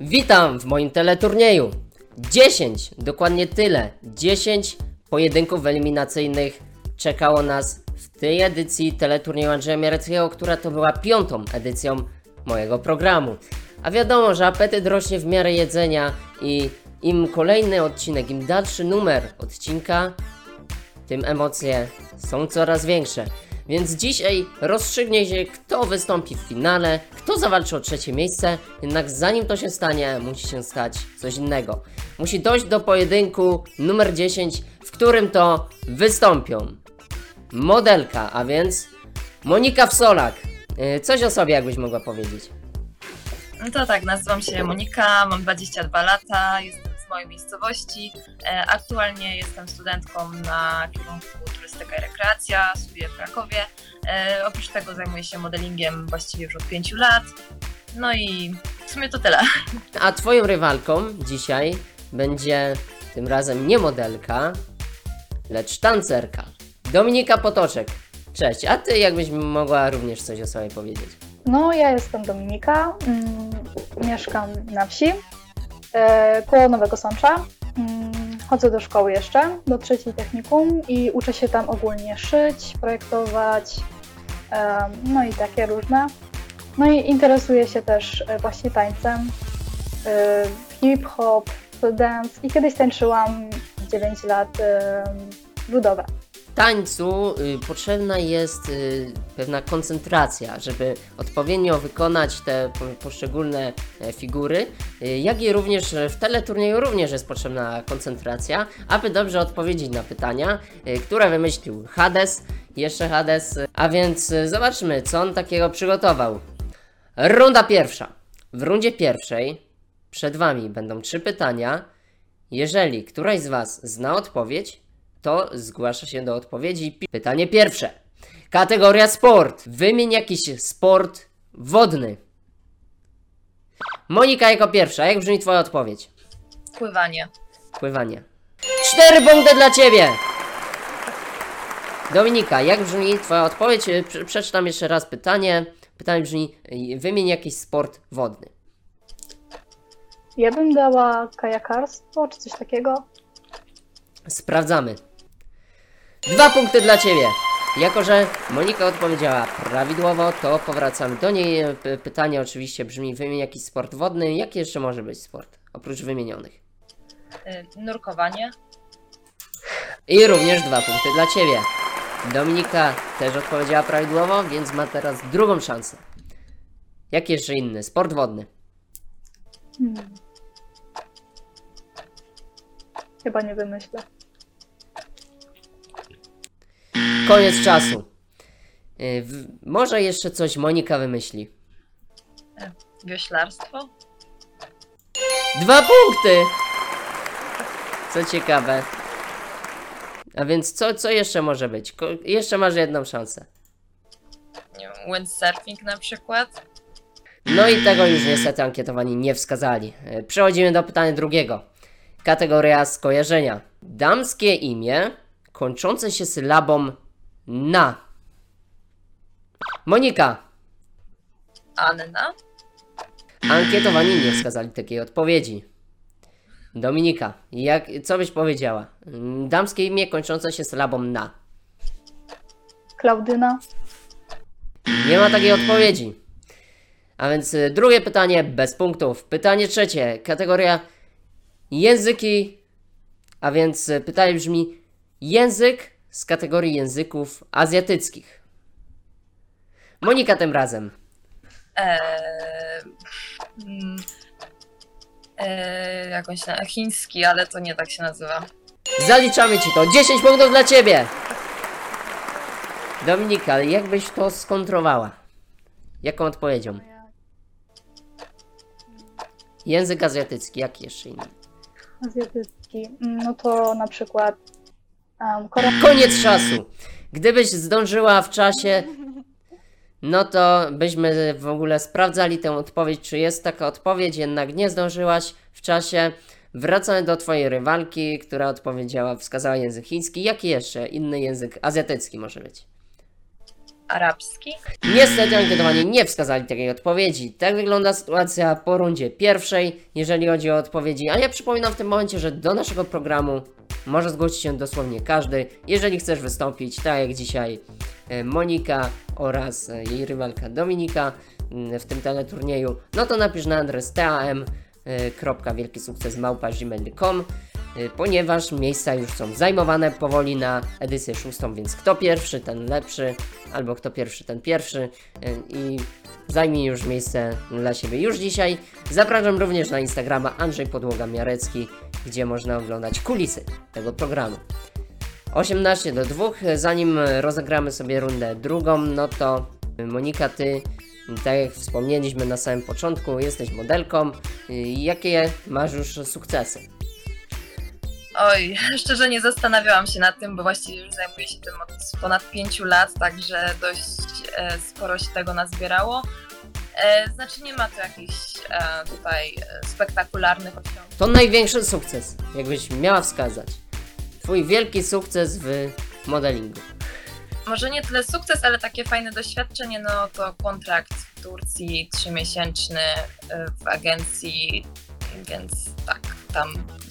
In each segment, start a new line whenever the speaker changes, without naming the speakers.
Witam w moim teleturnieju. 10, dokładnie tyle. 10 pojedynków eliminacyjnych czekało nas w tej edycji teleturnieju Andrzeja Miereckiego, która to była piątą edycją mojego programu. A wiadomo, że apetyt rośnie w miarę jedzenia i im kolejny odcinek, im dalszy numer odcinka, tym emocje są coraz większe. Więc dzisiaj rozstrzygnie się, kto wystąpi w finale, kto zawalczy o trzecie miejsce. Jednak zanim to się stanie, musi się stać coś innego. Musi dojść do pojedynku numer 10, w którym to wystąpią modelka, a więc Monika Wsolak. Yy, Coś o sobie, jakbyś mogła powiedzieć.
No to tak, nazywam się Monika, mam 22 lata, jestem mojej miejscowości. E, Aktualnie jestem studentką na kierunku turystyka i rekreacja, studiuję w Krakowie. E, Oprócz tego zajmuję się modelingiem właściwie już od 5 lat. No i w sumie to tyle.
A twoją rywalką dzisiaj będzie tym razem nie modelka, lecz tancerka. Dominika Potoczek. Cześć, a ty jakbyś mogła również coś o sobie powiedzieć?
No, ja jestem Dominika, mm, mieszkam na wsi, koło Nowego Sącza. Mm, chodzę do szkoły jeszcze, do trzeciej technikum i uczę się tam ogólnie szyć, projektować, e, no i takie różne. No i interesuję się też e, właśnie tańcem, e, hip-hop, dance i kiedyś tańczyłam 9 lat e, ludowę.
Tańcu y, potrzebna jest y, pewna koncentracja, żeby odpowiednio wykonać te po, poszczególne e, figury, y, jak i również w teleturnieju również jest potrzebna koncentracja, aby dobrze odpowiedzieć na pytania, które wymyślił Hades, jeszcze Hades, a więc zobaczmy, co on takiego przygotował. Runda pierwsza. W rundzie pierwszej przed Wami będą trzy pytania. Jeżeli któraś z Was zna odpowiedź, to zgłasza się do odpowiedzi. Pytanie pierwsze. Kategoria sport. Wymień jakiś sport wodny. Monika jako pierwsza. Jak brzmi Twoja odpowiedź?
Pływanie.
Pływanie. Cztery punkty dla Ciebie! Dominika, jak brzmi Twoja odpowiedź? Y, prze- Przeczytam jeszcze raz pytanie. Pytanie brzmi, y, wymień jakiś sport wodny.
Ja bym dała kajakarstwo czy coś takiego.
Sprawdzamy. Dwa punkty dla Ciebie. Jako, że Monika odpowiedziała prawidłowo, to powracamy do niej. P- Pytanie oczywiście brzmi, wymień jakiś sport wodny. Jaki jeszcze może być sport? Oprócz wymienionych.
E, Nurkowanie.
I również dwa punkty dla Ciebie. Dominika też odpowiedziała prawidłowo, więc ma teraz drugą szansę. Jaki jeszcze inny? Sport wodny.
Hmm. Chyba nie wymyślę.
Koniec czasu. Y, w- może jeszcze coś Monika wymyśli.
Wioślarstwo.
Dwa punkty! Co ciekawe. A więc co, co jeszcze może być? Ko jeszcze masz jedną szansę.
Nie wiem, windsurfing na przykład.
No i tego już niestety ankietowani nie wskazali. E, Przechodzimy do pytania drugiego. Kategoria skojarzenia. Damskie imię kończące się sylabą na. Monika.
Anna.
Ankietowani nie wskazali takiej odpowiedzi. Dominika, jak, co byś powiedziała? Damskie imię kończące się sylabą na.
Klaudyna.
Nie ma takiej odpowiedzi. A więc y, drugie pytanie bez punktów. Pytanie trzecie, kategoria języki. A więc y, pytanie brzmi język z kategorii języków azjatyckich. Monika tym razem.
Eee, mm, eee, jakąś na, chiński, ale to nie tak się nazywa.
Zaliczamy ci to. 10 punktów dla ciebie. Dominika, jak byś to skontrowała? Jaką odpowiedzią? Język azjatycki, jaki jeszcze inny?
Azjatycki. Mm, No to na przykład um.
Koniec czasu. Gdybyś zdążyła w czasie, no to byśmy w ogóle sprawdzali tę odpowiedź, czy jest taka odpowiedź, jednak nie zdążyłaś w czasie. Wracamy do twojej rywalki, która odpowiedziała, wskazała język chiński. Jaki jeszcze inny język azjatycki może być?
arabski.
Niestety ankietowani nie wskazali takiej odpowiedzi. Tak wygląda sytuacja po rundzie pierwszej, jeżeli chodzi o odpowiedzi. A ja przypominam w tym momencie, że do naszego programu może zgłosić się dosłownie każdy. Jeżeli chcesz wystąpić, tak jak dzisiaj e, Monika oraz e, jej rywalka Dominika mm, w tym teleturnieju, no to napisz na adres tam e, ponieważ miejsca już są zajmowane powoli na edycję szóstą, więc kto pierwszy, ten lepszy, albo kto pierwszy, ten pierwszy i zajmij już miejsce dla siebie już dzisiaj. Zapraszam również na Instagrama Andrzej Podłoga Miarecki, gdzie można oglądać kulisy tego programu. 18 do 2. Zanim rozegramy sobie rundę drugą, no to Monika, ty, tak jak wspomnieliśmy na samym początku, jesteś modelką. Jakie masz już sukcesy?
Oj, szczerze nie zastanawiałam się nad tym, bo właściwie już zajmuję się tym od ponad pięciu lat, także dość e, sporo się tego nazbierało. E, znaczy nie ma to jakichś e, tutaj e, spektakularnych osiągnięć.
To największy sukces, jakbyś miała wskazać. Twój wielki sukces w modelingu.
Może nie tyle sukces, ale takie fajne doświadczenie, no to kontrakt w Turcji trzymiesięczny e, w agencji, więc tak, tam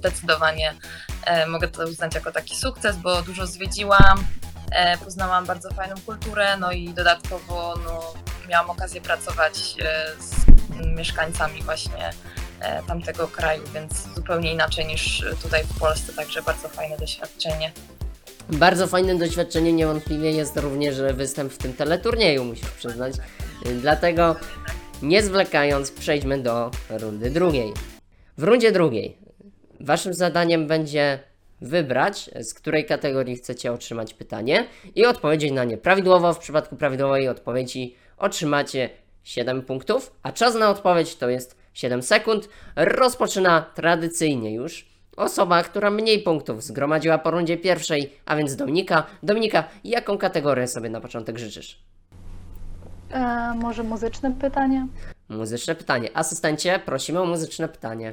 zdecydowanie e, mogę to uznać jako taki sukces, bo dużo zwiedziłam, e, poznałam bardzo fajną kulturę, no i dodatkowo no, miałam okazję pracować e, z mieszkańcami właśnie tamtego kraju, więc zupełnie inaczej niż tutaj w Polsce, także bardzo fajne doświadczenie.
Bardzo fajnym doświadczeniem niewątpliwie jest również występ w tym teleturnieju, musisz przyznać. Dlatego nie zwlekając, przejdźmy do rundy drugiej. W rundzie drugiej waszym zadaniem będzie wybrać, z której kategorii chcecie otrzymać pytanie i odpowiedzieć na nie prawidłowo. W przypadku prawidłowej odpowiedzi otrzymacie 7 punktów, a czas na odpowiedź to jest 7 sekund. Rozpoczyna tradycyjnie już osoba, która mniej punktów zgromadziła po rundzie pierwszej, a więc Dominika. Dominika, jaką kategorię sobie na początek życzysz?
E, może muzyczne pytanie?
Muzyczne pytanie. Asystencie, prosimy o muzyczne pytanie.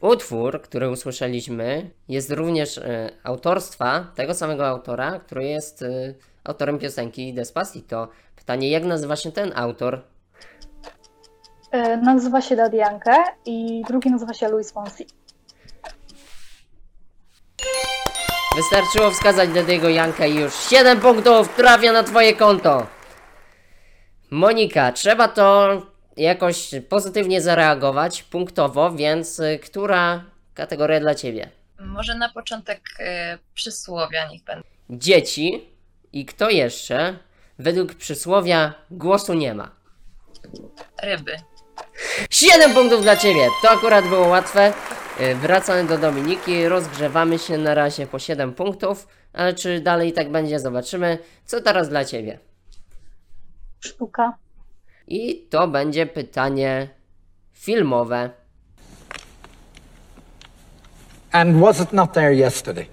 Utwór, który usłyszeliśmy, jest również e, autorstwa tego samego autora, który jest e, autorem piosenki Despacito. Pytanie, jak nazywa się ten autor?
E, nazywa się Daddy Yankee i drugi nazywa się Luis Fonsi.
Wystarczyło wskazać Dediego Janka i już 7 punktów trafia na twoje konto. Monika, trzeba to jakoś pozytywnie zareagować punktowo, więc y, która kategoria dla ciebie?
Może na początek e, przysłowia niech będą.
Dzieci i kto jeszcze? Według przysłowia głosu nie ma.
Ryby.
7 punktów dla ciebie. To akurat było łatwe. Y, Wracamy do Dominiki, rozgrzewamy się na razie po 7 punktów, ale czy dalej tak będzie, zobaczymy. Co teraz dla ciebie?
Sztuka.
I to będzie pytanie filmowe.
And was it not there yesterday?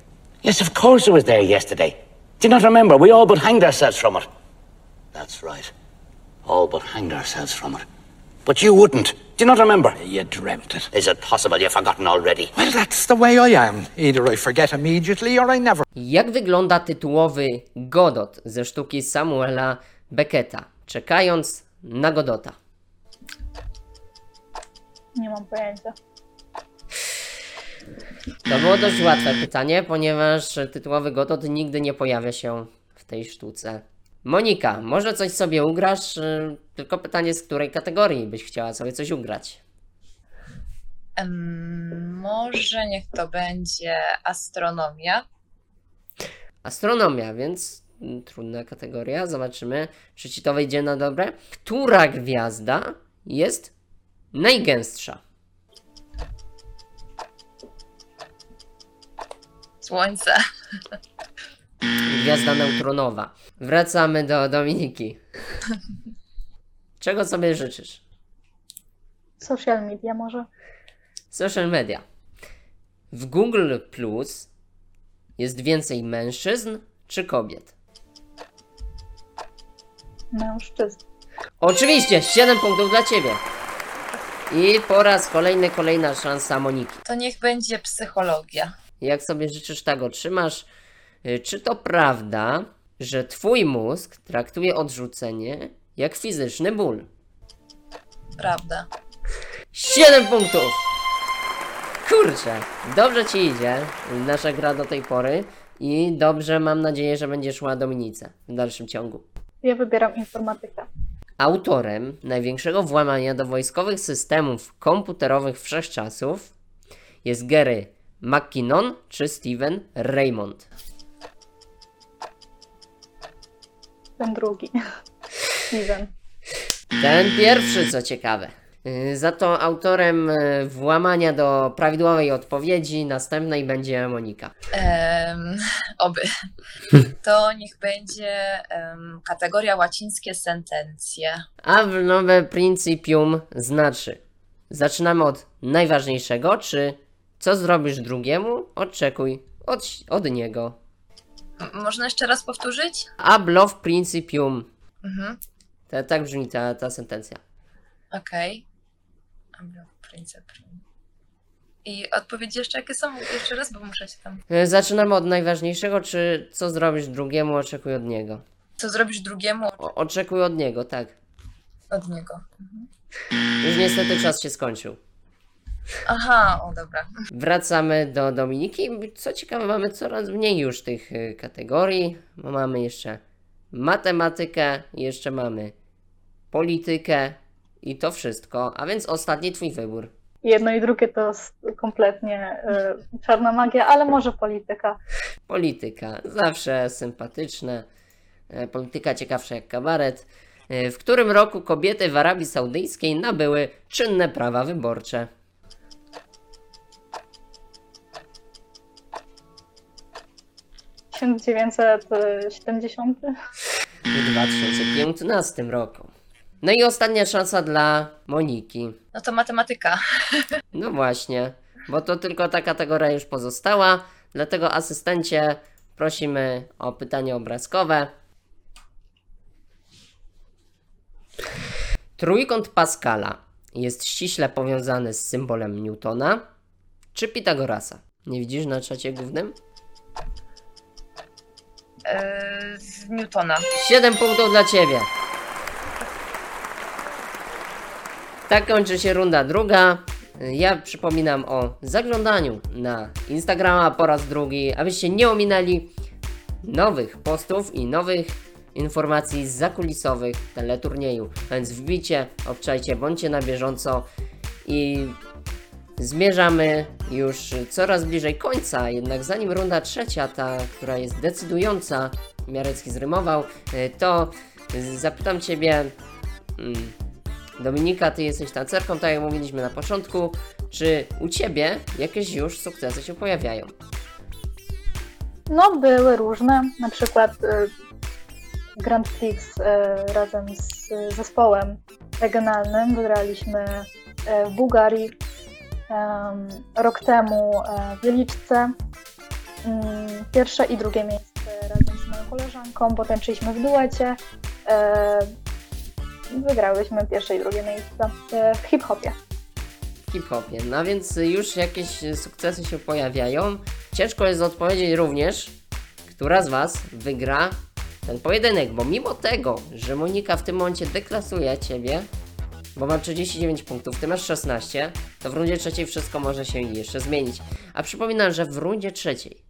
Yes, of course it was there yesterday. Do you not remember? We all but hanged ourselves from it. That's right. All but hanged ourselves from it. But you wouldn't. Do you not remember?
You dreamt it.
Is it possible you've forgotten already?
Well, that's the way I am. Either I forget immediately or I never.
Jak wygląda tytułowy Godot ze sztuki Samuela Becketa? Czekając na Godota.
Nie mam pojęcia.
To było dość łatwe pytanie, ponieważ tytułowy Godot nigdy nie pojawia się w tej sztuce. Monika, może coś sobie ugrasz? y, Tylko pytanie, z której kategorii byś chciała sobie coś ugrać?
Em, może niech to będzie astronomia.
Astronomia, więc trudna kategoria. Zobaczymy, czy ci to wyjdzie na dobre. Która gwiazda jest najgęstsza?
Słońce.
Gwiazda neutronowa. Wracamy do Dominiki. Czego sobie życzysz?
Social media może.
Social media. W Google Plus jest więcej mężczyzn czy kobiet?
Mężczyzn.
Oczywiście, 7 punktów dla ciebie. I po raz kolejny, kolejna szansa Moniki.
To niech będzie psychologia.
Jak sobie życzysz, tak otrzymasz. Y, Czy to prawda, że twój mózg traktuje odrzucenie jak fizyczny ból?
Prawda.
7 punktów! Kurczę, dobrze ci idzie nasza gra do tej pory i dobrze mam nadzieję, że będzie szła Dominice w dalszym ciągu.
Ja wybieram informatykę.
Autorem największego włamania do wojskowych systemów komputerowych wszechczasów jest Gary McKinnon czy Steven Raymond.
Ten drugi. Steven.
Ten pierwszy, co ciekawe. Yy, Za to autorem yy, włamania do prawidłowej odpowiedzi następnej będzie Monika.
Oby. To niech będzie em, kategoria łacińskie sentencje.
A w nowe principium znaczy zaczynamy od najważniejszego, czy co zrobisz drugiemu, oczekuj od, od niego.
M- można jeszcze raz powtórzyć?
Ablow principium.
Mhm.
Ta, tak brzmi ta, ta sentencja.
Okej. Okay. I odpowiedzi jeszcze jakie są? Jeszcze raz, bo muszę się tam...
E, Zaczynamy od najważniejszego, czy co zrobisz drugiemu, oczekuj od niego.
Co zrobisz drugiemu
O, oczekuj od niego, tak.
od niego?
Już niestety czas się skończył.
Aha, o dobra.
Wracamy do Dominiki. Co ciekawe, mamy coraz mniej już tych y, kategorii. Bo Mamy jeszcze matematykę, jeszcze mamy politykę i to wszystko. A więc ostatni twój wybór.
Jedno i drugie to kompletnie y, czarna magia, ale może polityka.
Polityka, zawsze sympatyczne. E, Polityka ciekawsza jak kabaret. E, W którym roku kobiety w Arabii Saudyjskiej nabyły czynne prawa wyborcze?
y, 1970.
W 2015 roku. No i ostatnia szansa dla Moniki.
No to matematyka.
No właśnie, bo to tylko ta kategoria już pozostała, dlatego asystencie prosimy o pytanie obrazkowe. Trójkąt Pascala jest ściśle powiązany z symbolem Newtona czy Pitagorasa? Nie widzisz na czacie głównym?
Yy, z Newtona.
7 punktów dla Ciebie. Tak kończy się runda druga. Ja przypominam o zaglądaniu na Instagrama po raz drugi, abyście nie ominęli nowych postów i nowych informacji zakulisowych teleturnieju. Więc wbicie, obczajcie, bądźcie na bieżąco i zmierzamy już coraz bliżej końca, jednak zanim runda trzecia, ta, która jest decydująca, Miarecki zrymował, to zapytam Ciebie, mm, Dominika, Ty jesteś tancerką, tak jak mówiliśmy na początku, czy u Ciebie jakieś już sukcesy się pojawiają?
No, były różne. Na przykład y, Grand Prix y, razem z y, zespołem regionalnym wygraliśmy y, w Bułgarii. Rok temu e, w Wieliczce. Mm, Pierwsze i drugie miejsce razem z moją koleżanką. Szliśmy w duecie. Wygrałyśmy pierwsze i drugie miejsce w hip-hopie.
w hip-hopie. No więc już jakieś sukcesy się pojawiają. Ciężko jest odpowiedzieć również, która z Was wygra ten pojedynek, bo mimo tego, że Monika w tym momencie deklasuje Ciebie, bo ma 39 punktów, Ty masz 16, to w rundzie trzeciej wszystko może się jeszcze zmienić. A przypominam, że w rundzie trzeciej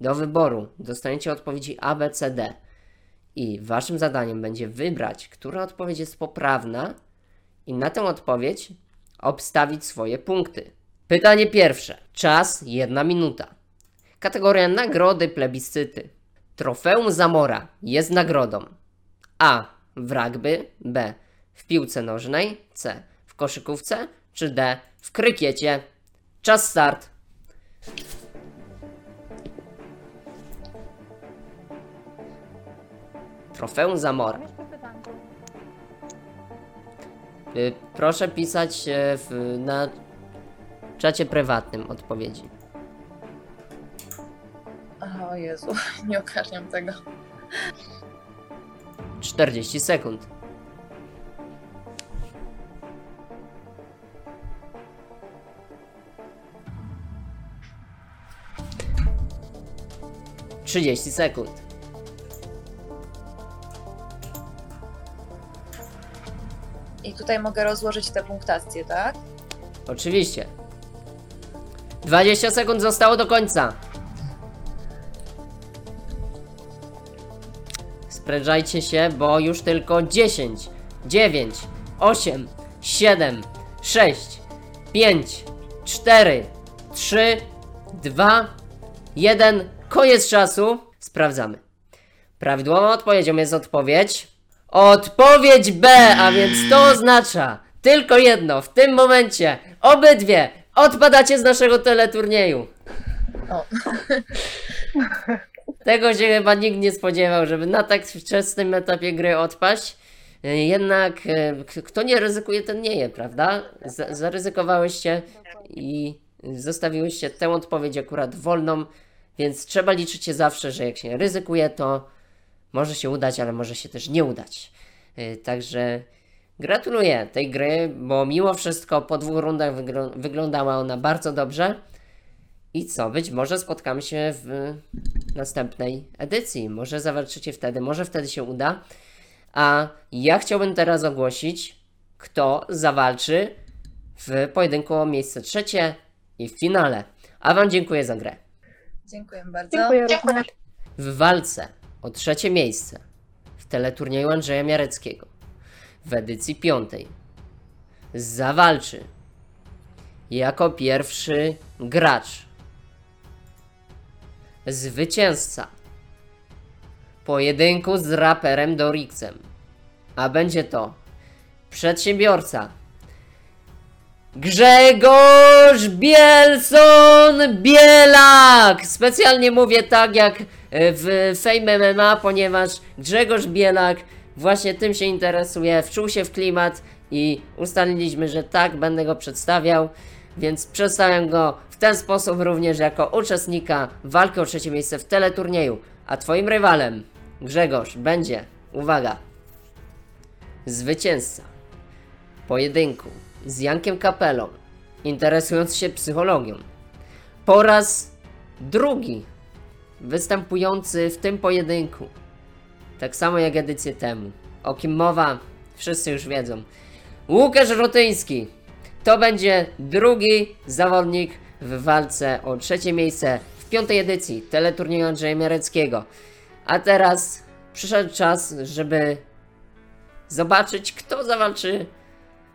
do wyboru dostaniecie odpowiedzi A, B, C, D. I Waszym zadaniem będzie wybrać, która odpowiedź jest poprawna i na tę odpowiedź obstawić swoje punkty. Pytanie pierwsze. Czas jedna minuta. Kategoria nagrody plebiscyty. Trofeum Zamora jest nagrodą A. W rugby, B. W piłce nożnej, C. W koszykówce, czy D. W krykiecie. Czas start. Trofeum Zamora. Y, Proszę pisać e, w, na czacie prywatnym odpowiedzi.
O Jezu, nie ogarniam tego.
40 sekund. Trzydzieści sekund.
Tutaj mogę rozłożyć te punktacje, tak?
Oczywiście. 20 sekund zostało do końca. Sprężajcie się, bo już tylko 10, 9, 8, 7, 6, 5, 4, 3, 2, 1. Koniec czasu. Sprawdzamy. Prawidłową odpowiedzią jest odpowiedź. Odpowiedź B, a więc to oznacza tylko jedno. W tym momencie obydwie odpadacie z naszego teleturnieju.
O.
Tego się chyba nikt nie spodziewał, żeby na tak wczesnym etapie gry odpaść. Jednak e, kto nie ryzykuje, ten nie je, prawda? Z- zaryzykowałyście i zostawiłyście tę odpowiedź akurat wolną, więc trzeba liczyć się zawsze, że jak się ryzykuje, to może się udać, ale może się też nie udać. E, Także gratuluję tej gry, bo mimo wszystko po dwóch rundach wygl- wyglądała ona bardzo dobrze. I co, być może spotkamy się w następnej edycji. Może zawalczycie wtedy, może wtedy się uda. A ja chciałbym teraz ogłosić, kto zawalczy w pojedynku o miejsce trzecie i w finale. A Wam dziękuję za grę.
Dziękuję bardzo.
Dziękuję.
W walce o trzecie miejsce w teleturnieju Andrzeja Miareckiego w edycji piątej zawalczy jako pierwszy gracz zwycięzca pojedynku z raperem Dorixem. A będzie to przedsiębiorca Grzegorz Bielson Bielak! Specjalnie mówię tak jak w Fame MMA, ponieważ Grzegorz Bielak właśnie tym się interesuje, wczuł się w klimat i ustaliliśmy, że tak będę go przedstawiał, więc przedstawiam go w ten sposób również jako uczestnika walki o trzecie miejsce w teleturnieju. A twoim rywalem, Grzegorz, będzie, uwaga, zwycięzca pojedynku z Jankiem Kapelą, interesując się psychologią. Po raz drugi występujący w tym pojedynku. Tak samo jak edycję temu. O kim mowa, wszyscy już wiedzą. Łukasz Rotyński to będzie drugi zawodnik w walce o trzecie miejsce w piątej edycji teleturnieju Andrzeja Miareckiego. A teraz przyszedł czas, żeby zobaczyć, kto zawalczy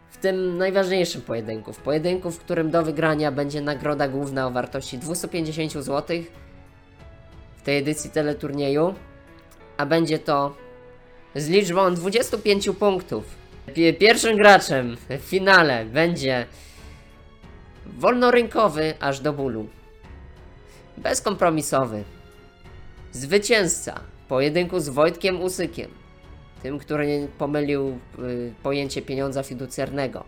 w tym najważniejszym pojedynku. W pojedynku, w którym do wygrania będzie nagroda główna o wartości 250 zł w tej edycji teleturnieju, a będzie to z liczbą 25 punktów. Pi- Pierwszym graczem w finale będzie wolnorynkowy aż do bólu. Bezkompromisowy. Zwycięzca pojedynku z Wojtkiem Usykiem. Tym, który pomylił y, pojęcie pieniądza fiducjarnego.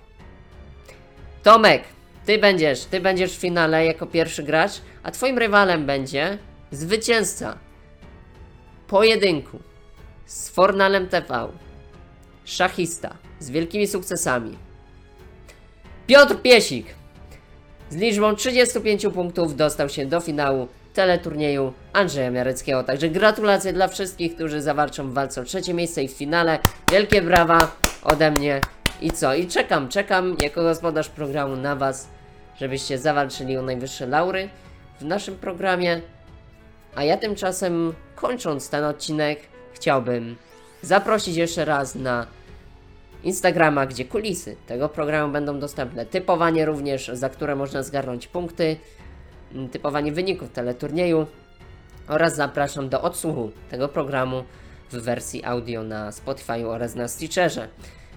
Tomek, ty będziesz, ty będziesz w finale jako pierwszy gracz, a twoim rywalem będzie zwycięzca pojedynku z Fornalem TV. Szachista z wielkimi sukcesami. Piotr Piesik z liczbą 35 punktów dostał się do finału teleturnieju Andrzeja Miareckiego. Także gratulacje dla wszystkich, którzy zawalczą w walce o trzecie miejsce i w finale. Wielkie brawa ode mnie. I co? I czekam, czekam jako gospodarz programu na Was, żebyście zawalczyli o najwyższe laury w naszym programie. A ja tymczasem, kończąc ten odcinek, chciałbym zaprosić jeszcze raz na Instagrama, gdzie kulisy tego programu będą dostępne. Typowanie również, za które można zgarnąć punkty, typowanie wyników teleturnieju oraz zapraszam do odsłuchu tego programu w wersji audio na Spotify oraz na Stitcherze.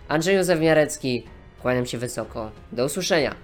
Andrzej Józef Miarecki, kłaniam się wysoko. Do usłyszenia.